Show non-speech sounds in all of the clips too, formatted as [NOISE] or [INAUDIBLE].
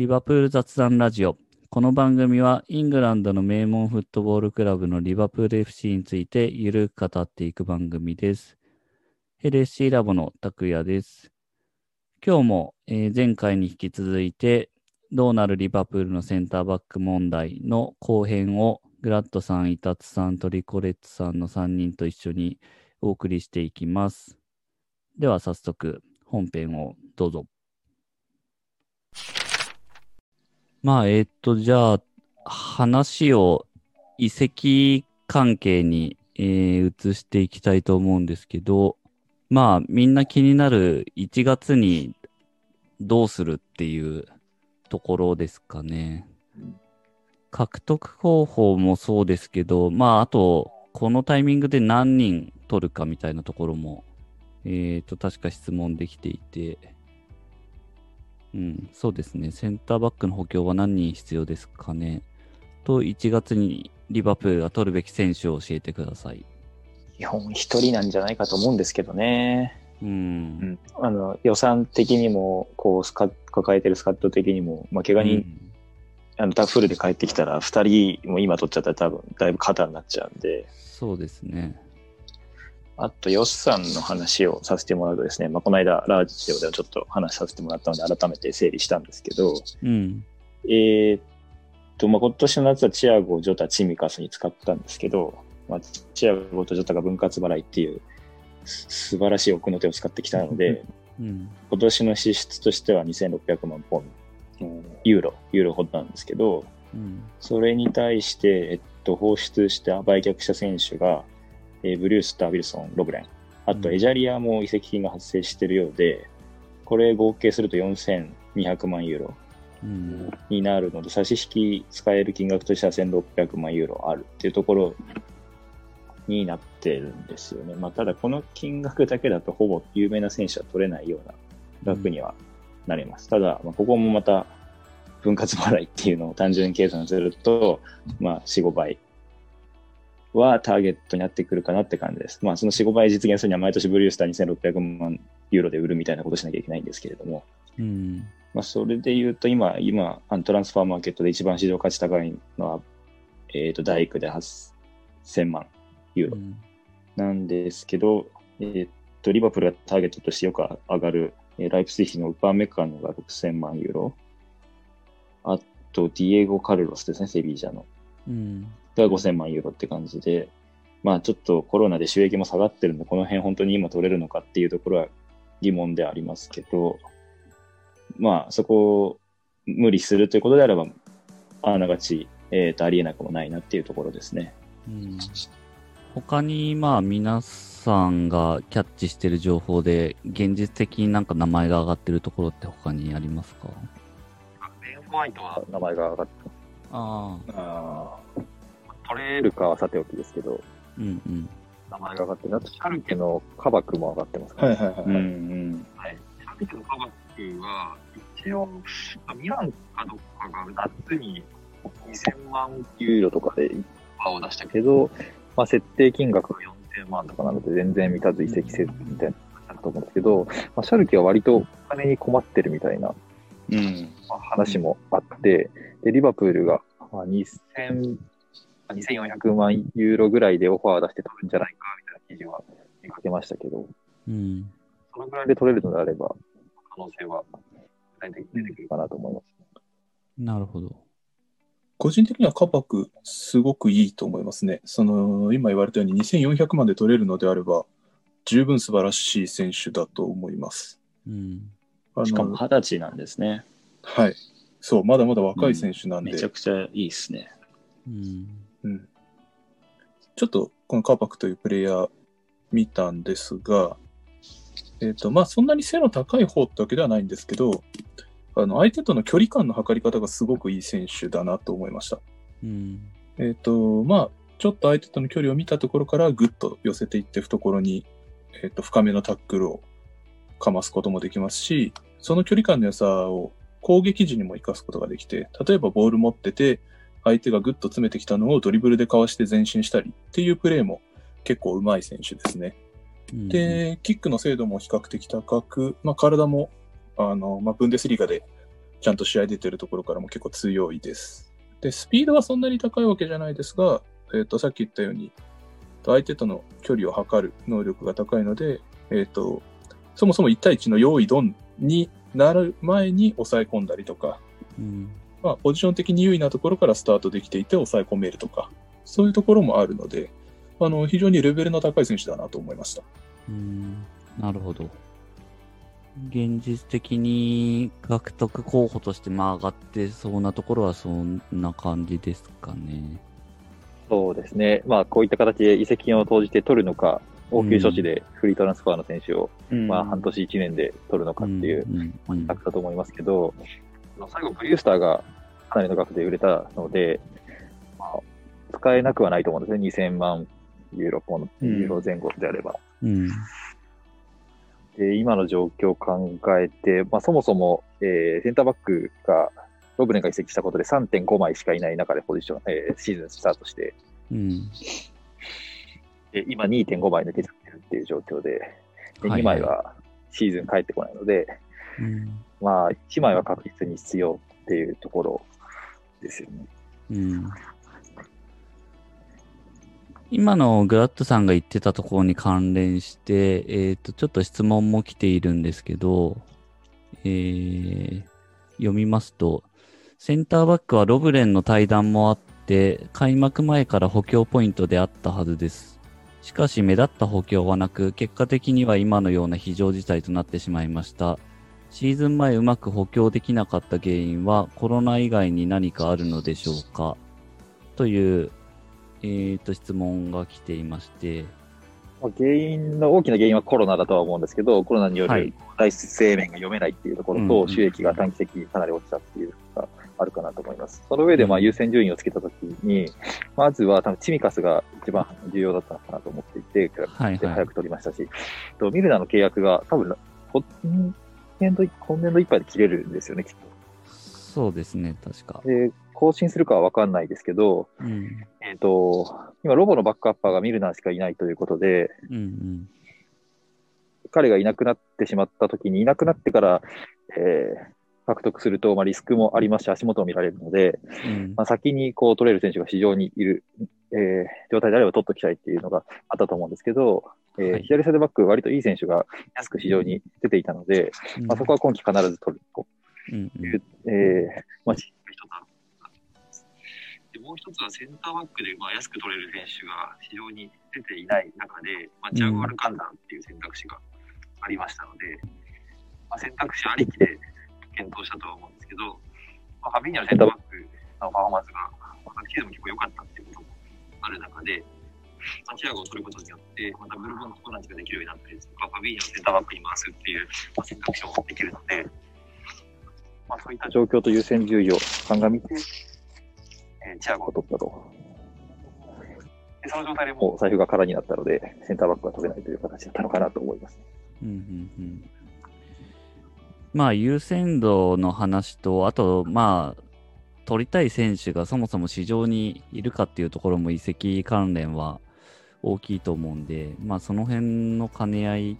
リバプール雑談ラジオ。この番組はイングランドの名門フットボールクラブのリバプール FC についてゆるく語っていく番組です。LSC ラボの拓也です。今日も、え前回に引き続いて、どうなるリバプールのセンターバック問題の後編をグラッドさん、イタツさん、トリコレッツさんの3人と一緒にお送りしていきます。では早速本編をどうぞ。まあ、えっと、じゃあ、話を遺跡関係に、えー移していきたいと思うんですけど、まあ、みんな気になる1月にどうするっていうところですかね。獲得方法もそうですけど、まあ、あと、このタイミングで何人取るかみたいなところも、えーと、確か質問できていて、うん、そうですね。センターバックの補強は何人必要ですかね。と、1月にリバプールが取るべき選手を教えてください。基本一人なんじゃないかと思うんですけどね。う。うんん。あの、予算的にも、こう、スカ抱えてるスカット的にも、まあ、怪我人、あの、タフルで帰ってきたら、二人も今取っちゃったら多分、だいぶ肩になっちゃうんで、そうですね。あと、ヨスさんの話をさせてもらうとですね、まあ、この間、ラジオではちょっと話させてもらったので、改めて整理したんですけど、うん。えーっと、まあ、今年の夏はチアゴ、ジョタ、チミカスに使ったんですけど、まあ、チアゴとジョタが分割払いっていう、す素晴らしい奥の手を使ってきたので、うん。今年の支出としては2600万ポンユーロ、ユーロほどなんですけど、うん。それに対して、えっと、放出した売却した選手が、えーブリュースター、ウィルソン、ロブレン。あと、うんエジャリアも移籍金が発生しているようで、これ合計すると4200万ユーロうん。になるので、差し引き使える金額としては1600万ユーロあるっていうところになってるんですよね。まあ、ただこの金額だけだとほぼ有名な選手は取れないような額にはなります。ただ、まあ、ここもまた分割払いっていうのを単純に計算すると、まあ、4、5倍はターゲットになってくるかなって感じです。まあ、その4、5倍実現するには毎年ブリュースター2600万ユーロで売るみたいなことしなきゃいけないんですけれども、うん。まあ、それで言うと、今、今、トランスファーマーケットで一番市場価値高いのは、えっ、と、大工で8000万ユーロなんですけど、えっ、と、リバプールがターゲットとしてよく上がる、えーライプスヒのウパーメカノが6000万ユーロ。あと、ディエゴ・カルロスですね、セビージャの。うん。が5000万ユーロって感じで、まあちょっとコロナで収益も下がってるんで、この辺本当に今取れるのかっていうところは疑問でありますけど、まあそこを無理するということであれば、あながち、えーと、ありえなくもないなっていうところですね。うん。他に、まあ、皆さんがキャッチしてる情報で、現実的になんか名前が上がってるところって他にありますか？ベン・ホワイトは。名前が上がってああ。あ取れるかはさておきですけど、うんうん。名前が上がってる。あと、シャルケのカバクも上がってますから、はいはいはい。うんうん。はい。シャビクのカバックは、一応、まあミランかどっかが夏に2000万ユーロとかでパーを出したけけど、まあ、設定金額が4000万とかなので全然満たず移籍せずみたいな感じだと思うんですけど、まあ、シャルケは割とお金に困ってるみたいなうん。まあ話もあって、で、リバプールがまあ2000、まあ2400万ユーロぐらいでオファー出して取るんじゃないかみたいな記事は見かけましたけど、うん。そのぐらいで取れるのであれば、可能性は出てくるかなと思います。なるほど。個人的にはカパクすごくいいと思いますね。その、今言われたように2400万で取れるのであれば、十分素晴らしい選手だと思います。うん。あしかもの、二十歳なんですね。はい。そう、まだまだ若い選手なんで、めちゃくちゃいいですね。うん。うん。ちょっとこのカパクというプレイヤー見たんですが、えっ、と、まあそんなに背の高い方ってわけではないんですけど、あの、相手との距離感の測り方がすごくいい選手だなと思いました。うん。えっ、と、まあ、ちょっと相手との距離を見たところからぐっと寄せていって懐に、えっ、と、深めのタックルをかますこともできますし、その距離感の良さを攻撃時にも活かすことができて、例えばボール持ってて、相手がぐっと詰めてきたのをドリブルでかわして前進したりっていうプレーも結構上手い選手ですね。うん、で、キックの精度も比較的高く、まあ、体も、あの、まあ、ブンデスリーガでちゃんと試合出てるところからも結構強いです。で、スピードはそんなに高いわけじゃないですが、えっ、と、さっき言ったように、相手との距離を測る能力が高いので、えっ、と、そもそも1対1の用意ドンになる前に抑え込んだりとか、うん。まあ、ポジション的に優位なところからスタートできていて抑え込めるとか、そういうところもあるので、あの、非常にレベルの高い選手だなと思いました。うん。なるほど。現実的に獲得候補としてまあ上がってそうなところはそんな感じですかね。そうですね。まあ、こういった形で移籍金を投じて取るのか、応急処置でフリートランスファーの選手を、まあ、半年1年で取るのかっていううんうん策だと思いますけど、最後、ブリュースターがかなりの額で売れたので、まあ、使えなくはないと思うんですね。2000万ユーロ、ポンユーロ前後であれば。うん。で、今の状況を考えて、まあ、そもそも、えーセンターバックが、ロブレンが移籍したことで3.5枚しかいない中でポジション、えーシーズンスタートして、うん。で今2.5枚抜けちゃってるっていう状況で、ではいはい2枚はシーズン帰ってこないので、うん。まあ、1枚は確実に必要っていうところですよね。うん。今のグラッドさんが言ってたところに関連して、えっ、と、ちょっと質問も来ているんですけど、えー読みますと、センターバックはロブレンの対談もあって、開幕前から補強ポイントであったはずです。しかし目立った補強はなく、結果的には今のような非常事態となってしまいました。シーズン前うまく補強できなかった原因はコロナ以外に何かあるのでしょうか？という、えー、と質問が来ていまして、まあ、原因の大きな原因はコロナだとは思うんですけど、コロナによるはい。外出制面が読めないっていうところと、収益が短期的にかなり落ちたっていうのがあるかなと思います。その上でまあ優先順位をつけたときに、まずは多分チミカスが一番重要だったのかなと思っていて、ではいはい。早く取りましたし、とミルナーの契約が多分、今年度今年度いっぱいで切れるんですよね、きっそうですね、確かと。。で、更新するかは分かんないですけど、うん。えっ、と、今、ロボのバックアッパーがミルナーしかいないということで、うんうん。彼がいなくなってしまったときに、いなくなってから、えー獲得すると、まあ、リスクもありますし、足元を見られるので、うんまあ、先にこう取れる選手が非常にいる、えー状態であれば取っておきたいっていうのがあったと思うんですけど、えーはい。左サイドバック、割といい選手が安く非常に出ていたので、うん。まあ、そこは今季必ず取るとうんうん。いう、えーまあ、一つあでもう一つはセンターバックでまあ安く取れる選手が非常に出ていない中で、まあ、ジャグアルカンダーっていう選択肢がありましたので、まあ、選択肢ありきで検討したとは思うんですけど、まあ、ファビーニャのセンターバックのパフォーマンスが、まあ、昨シーズンも結構良かったっていうこともある中で、まあ、チアゴを取ることによって、まあ、ダブルボンと同じができるようになったりとか、ファビーニャのセンターバックに回すっていう、まあ、選択肢もできるので、まあ、そういった状況と優先順位を鑑みて、えーチアゴを取ったと。でその状態でももう財布が空になったので、センターバックは取れないという形だったのかなと思います。うんうんうんまあ、優先度の話と、あと、まあ、取りたい選手がそもそも市場にいるかっていうところも移籍関連は大きいと思うんで、まあ、その辺の兼ね合いっ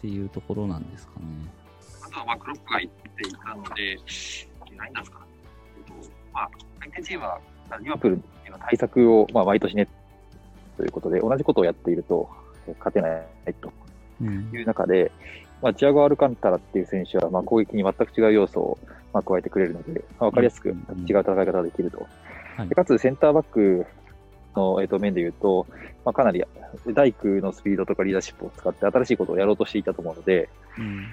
ていうところなんですかね。あとはまあクロップが言っていたので、何なんですか、えっとまあ、相手チームはリバプールの対策を、まあ、毎年ね、ということで、同じことをやっていると、え勝てないとうんいう中で、まあ、チアゴ・アルカンタラっていう選手は、まあ、攻撃に全く違う要素を、まあ、加えてくれるので、まあ、分かりやすく違う戦い方ができると。はいでかつ、センターバックの、えっと面で言うと、まあ、かなり大工のスピードとかリーダーシップを使って新しいことをやろうとしていたと思うので、うん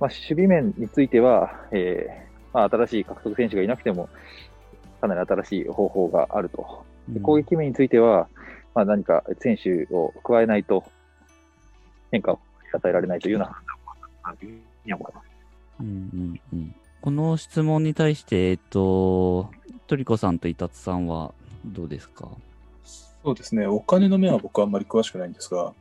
まあ、守備面については、えーまあ、新しい獲得選手がいなくても、かなり新しい方法があると。で攻撃面については、まあ、何か選手を加えないと変化を与えられないというような判断思います。うんうんうんこの質問に対して、えっと、トリコさんとイタツさんはどうですか？そうですね、お金の面は僕はあんまり詳しくないんですが、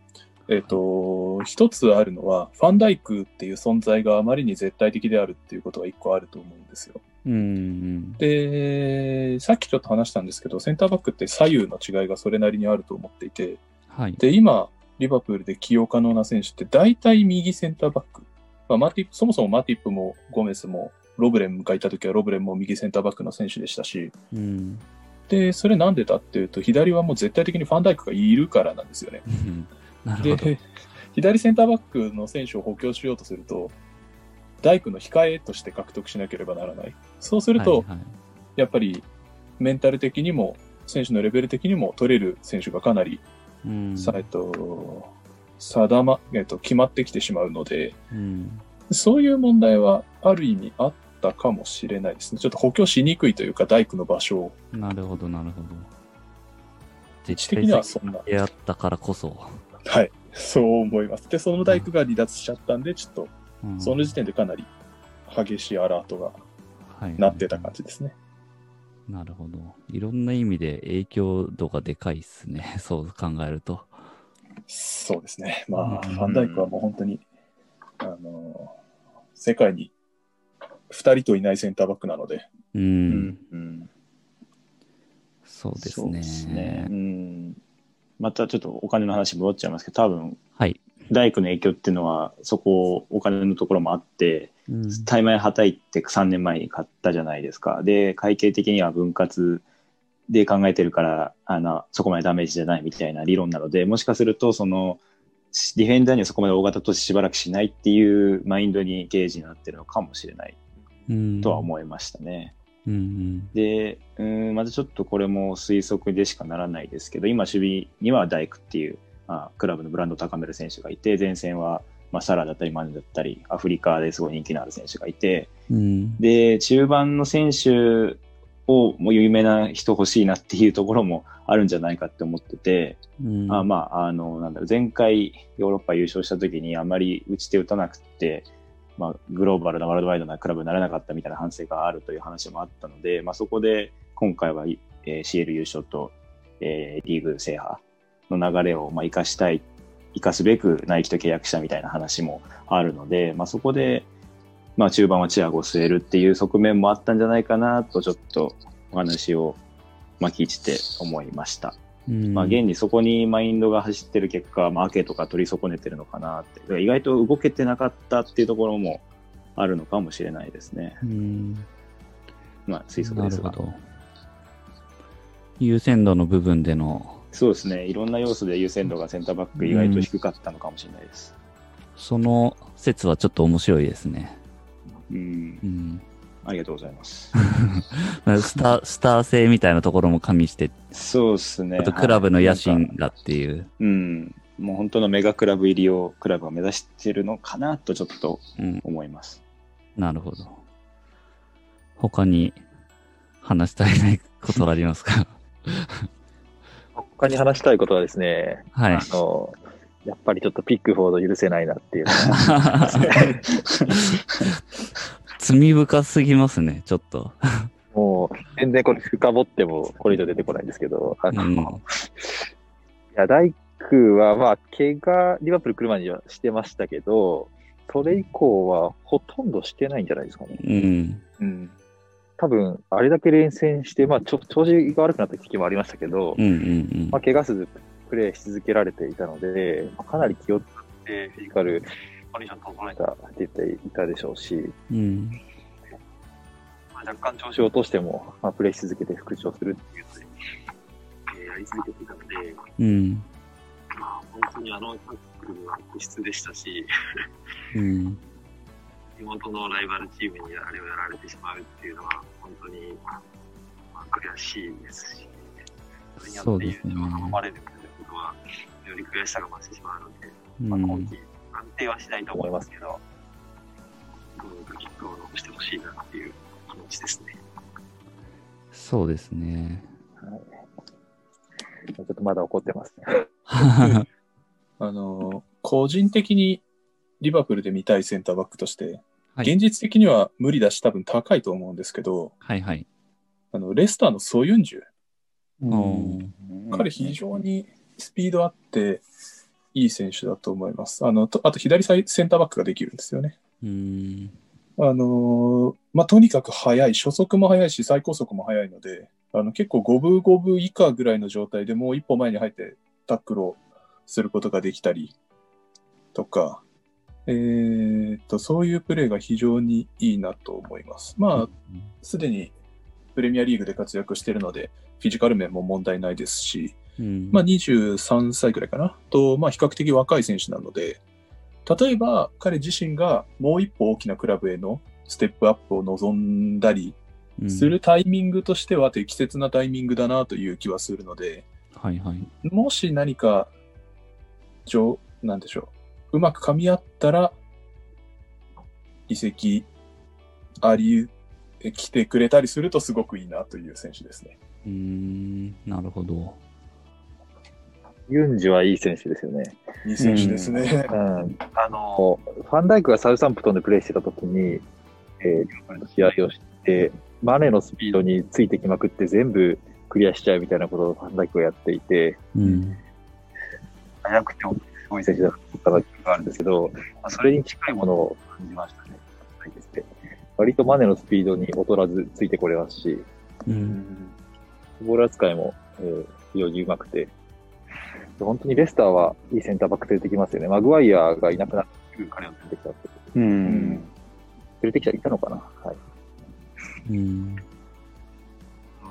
えっ、と、一つあるのは、ファンダイクっていう存在があまりに絶対的であるっていうことが一個あると思うんですよ。うんうんで、さっきちょっと話したんですけど、センターバックって左右の違いがそれなりにあると思っていて、はい。で、今、リバプールで起用可能な選手って大体右センターバックまあ、マティップ、そもそもマティップもゴメスもロブレンがいた時はロブレンも右センターバックの選手でしたし、うん。で、それなんでだっていうと、左はもう絶対的にファンダイクがいるからなんですよね。なるほど。で、左センターバックの選手を補強しようとすると、ダイクの控えとして獲得しなければならない。そうすると、はいはいやっぱりメンタル的にも、選手のレベル的にも取れる選手がかなり、うんさえっと、定ま、えっと、決まってきてしまうので、うんそういう問題はある意味あったかもしれないですね。ちょっと補強しにくいというか、大工の場所を。なるほど、なるほど。位置的にはそんな。であったからこそ。はい。そう思います。で、その大工が離脱しちゃったんで、ちょっと、うんその時点でかなり激しいアラートがはいなってた感じですね。なるほど。いろんな意味で影響度がでかいっすね。[LAUGHS] そう考えると。そうですね。まあ、うんファンダイクはもう本当に、あの、世界に2人といないセンターバックなので、う。うんうんそうですそうね。ですね。うん。またちょっとお金の話戻っちゃいますけど、多分、はい。大工の影響っていうのは、そこ、お金のところもあって、うんタイマイはたいて3年前に買ったじゃないですか。で、会計的には分割で考えてるから、あの、そこまでダメージじゃないみたいな理論なので、もしかすると、その、ディフェンダーにはそこまで大型投資しばらくしないっていうマインドにゲージになってるのかもしれないうん。とは思いましたね。うんうん。で、うん、まずちょっとこれも推測でしかならないですけど、今、守備には大工っていう、まあ、クラブのブランドを高める選手がいて、前線は、まあ、サラだったりマネだったり、アフリカですごい人気のある選手がいて、うん。で、中盤の選手をもう有名な人欲しいなっていうところもあるんじゃないかって思ってて、うん。あまあ、あの、なんだろう、前回ヨーロッパ優勝した時にあまり打ち手打たなくて、まあ、グローバルなワールドワイドなクラブにならなかったみたいな反省があるという話もあったので、まあ、そこで今回は、えー CL 優勝と、えーリーグ制覇の流れをまあ生かしたい、生かすべくナイキと契約したみたいな話もあるので、まあ、そこで、まあ、中盤はチアゴを据えるっていう側面もあったんじゃないかなと、ちょっとお話を、まあ、聞いてて思いました。うんまあ、現にそこにマインドが走ってる結果、まあ、アケとか取り損ねてるのかなって。意外と動けてなかったっていうところもあるのかもしれないですね。うんまあ、推測ですが。優先度の部分での、そうですね。いろんな要素で優先度がセンターバック意外と低かったのかもしれないです。その説はちょっと面白いですね。うん。うん、ありがとうございます。[LAUGHS] スター、スター性みたいなところも加味して、そうですね。あとクラブの野心がっていう。うん。もう本当のメガクラブ入りをクラブが目指してるのかなとちょっとうん、思います。なるほど。他に話したいないことはありますか？[LAUGHS] 他に話したいことはですね、はいあ。の、やっぱりちょっとピックフォード許せないなっていう [LAUGHS] 罪深すぎますね、ちょっと。もう、全然これ深掘ってもこれ以上出てこないんですけど、あの、うんいや、大工は、まあ、怪我、リバプール来る前にはしてましたけど、それ以降はほとんどしてないんじゃないですかね。うん。うん。多分、あれだけ連戦して、まあ、ちょ調子が悪くなった時期もありましたけど、うんうんまあ、怪我せずプレーし続けられていたので、まあかなり気を使ってフィジカルコンディション整えて、が出ていたでしょうし、うん。うん。まあ、若干調子を落としても、まあ、プレーし続けて復調するっていうを、えーやり続けていたので、うん。まあ、本当にあのタックルは異質でしたし、うん。地元のライバルチームにあれをやられてしまうっていうのは、本当に、まあ、悔しいですし、それによって優勝が阻まれるということは、より悔しさが増してしまうので、うまあ、今ん。季安定はしないと思いますけど、どうかキックを残してほしいなっていう気持ちですね。そうですね。ちょっとまだ怒ってますね。[LAUGHS] あの、個人的にリバプールで見たいセンターバックとして、はい現実的には無理だし多分高いと思うんですけど、はいはい。あの、レスターのソユンジュ。うん彼非常にスピードあっていい選手だと思います。あの、とあと左サイセンターバックができるんですよね。うん。あのーまあ、とにかく速い、初速も速いし、最高速も速いので、あの結構五分五分以下ぐらいの状態でもう一歩前に入ってタックルをすることができたりとか、えーっと、そういうプレーが非常にいいなと思います。まあ、すでにプレミアリーグで活躍しているので、フィジカル面も問題ないですし、うん。まあ、23歳くらいかなと、まあ、比較的若い選手なので、例えば彼自身がもう一歩大きなクラブへのステップアップを望んだりうんするタイミングとしては適切なタイミングだなという気はするので、はいはい。もし何か、なんでしょう、うまく噛み合ったら、移籍あり、え来てくれたりするとすごくいいなという選手ですね。うーん、なるほど。ユンジはいい選手ですよね。いい選手ですね。うん。あの、ファンダイクがサウサンプトンでプレーしてた時に、えー、の試合をして、マネのスピードについてきまくって全部クリアしちゃうみたいなことをファンダイクがやっていて、うん。速くてすごい選選手だった時があるんですけど、まあ、それに近いものを感じましたね。はいですね割とマネのスピードに劣らずついてこれますし、うん。ボール扱いも、えー非常に上手くて、本当にレスターはいいセンターバック連れてきますよね。マグワイアがいなくなって彼を連れてきたって。う。うん連れてきたいたのかなはい。うん。の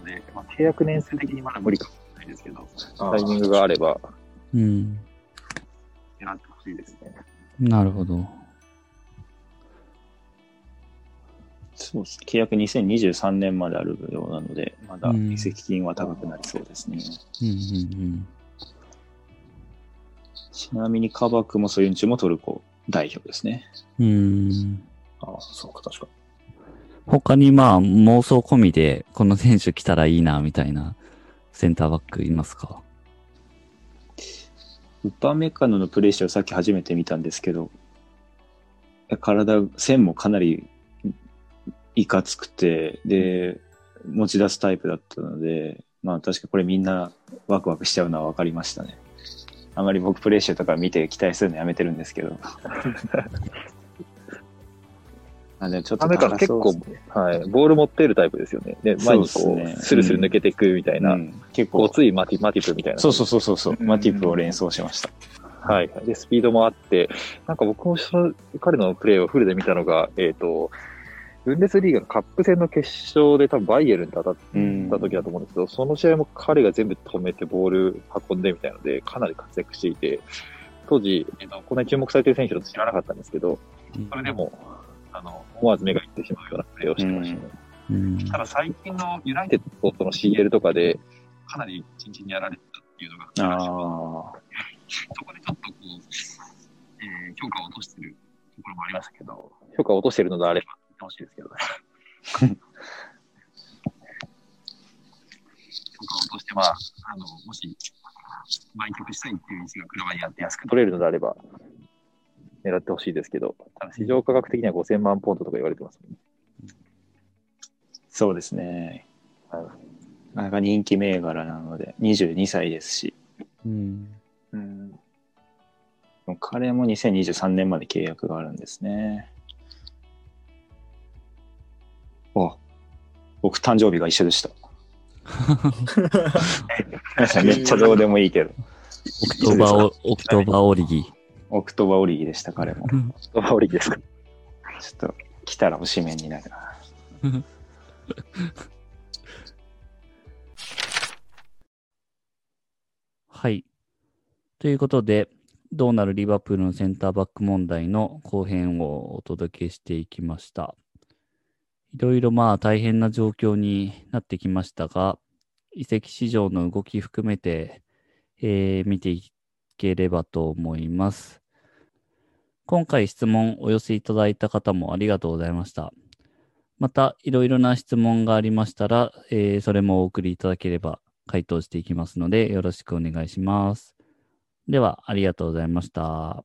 で、まあ、契約年数的にまだ無理かもしれないですけど、あタイミングがあれば、うん。狙ってほしいですね。なるほど。そうです。契約2023年まであるようなので、まだうん移籍金は高くなりそうですね。うんうんちなみにカバクもソユンチュもトルコ代表ですね。うん。うん。ああ、そうか、確か他にまあ妄想込みでこの選手来たらいいなみたいなセンターバックいますか？ウパメカノのプレーシーをさっき初めて見たんですけど、体、線もかなりいかつくて、で、持ち出すタイプだったので、まあ確かこれみんなワクワクしちゃうのは分かりましたね。あまり僕プレーシーとか見て期待するのやめてるんですけど。[LAUGHS] あでもちょっとアメカ高結構はい、ボール持っているタイプですよね。で、前にこう、スルスル抜けていくみたいな、うん結構、ごついマティマティプみたいな。そうそうそうそうマティップを連想しました。はい。で、スピードもあって、なんか僕も彼のプレーをフルで見たのが、えっ、と、ブンデスリーガのカップ戦の決勝で多分バイエルンと当たうんった時だと思うんですけど、その試合も彼が全部止めてボール運んでみたいなので、かなり活躍していて、当時、えっとこんなに注目されている選手だと知らなかったんですけど、それでも、あの、思わず目がいってしまうようなプレーをしてましたね。うん。ただ最近のユナイでテッ、その CL とかで、かなりチンチンにやられてたっていうのが。そこでちょっとこう、えー評価を落としてるところもありましたけど、評価を落としているのであれば、てほしいですけどね。評価を落として、まあ、あの、もし、売却したいっていう意思がクラブにあって安く取れるのであれば、狙ってほしいですけど、市場価格的には5000万ポンドとか言われてますもんね。そうですね。はいなかなか人気銘柄なので、22歳ですし、うん。うん。彼も2023年まで契約があるんですね。僕、誕生日が一緒でした。[LAUGHS] めっちゃどうでもいいけど、オクトーバーオ、オクトーバーオリギ。オクトバオリギでした、彼も。ドバオリですか？ちょっと、来たらおしめになるな。[LAUGHS] はい。ということで、どうなるリバプールのセンターバック問題の後編をお届けしていきました。いろいろまあ大変な状況になってきましたが、移籍市場の動き含めて、えー見ていければと思います。今回質問お寄せいただいた方もありがとうございました。また、いろいろな質問がありましたら、えーそれもお送りいただければ回答していきますので、よろしくお願いします。では、ありがとうございました。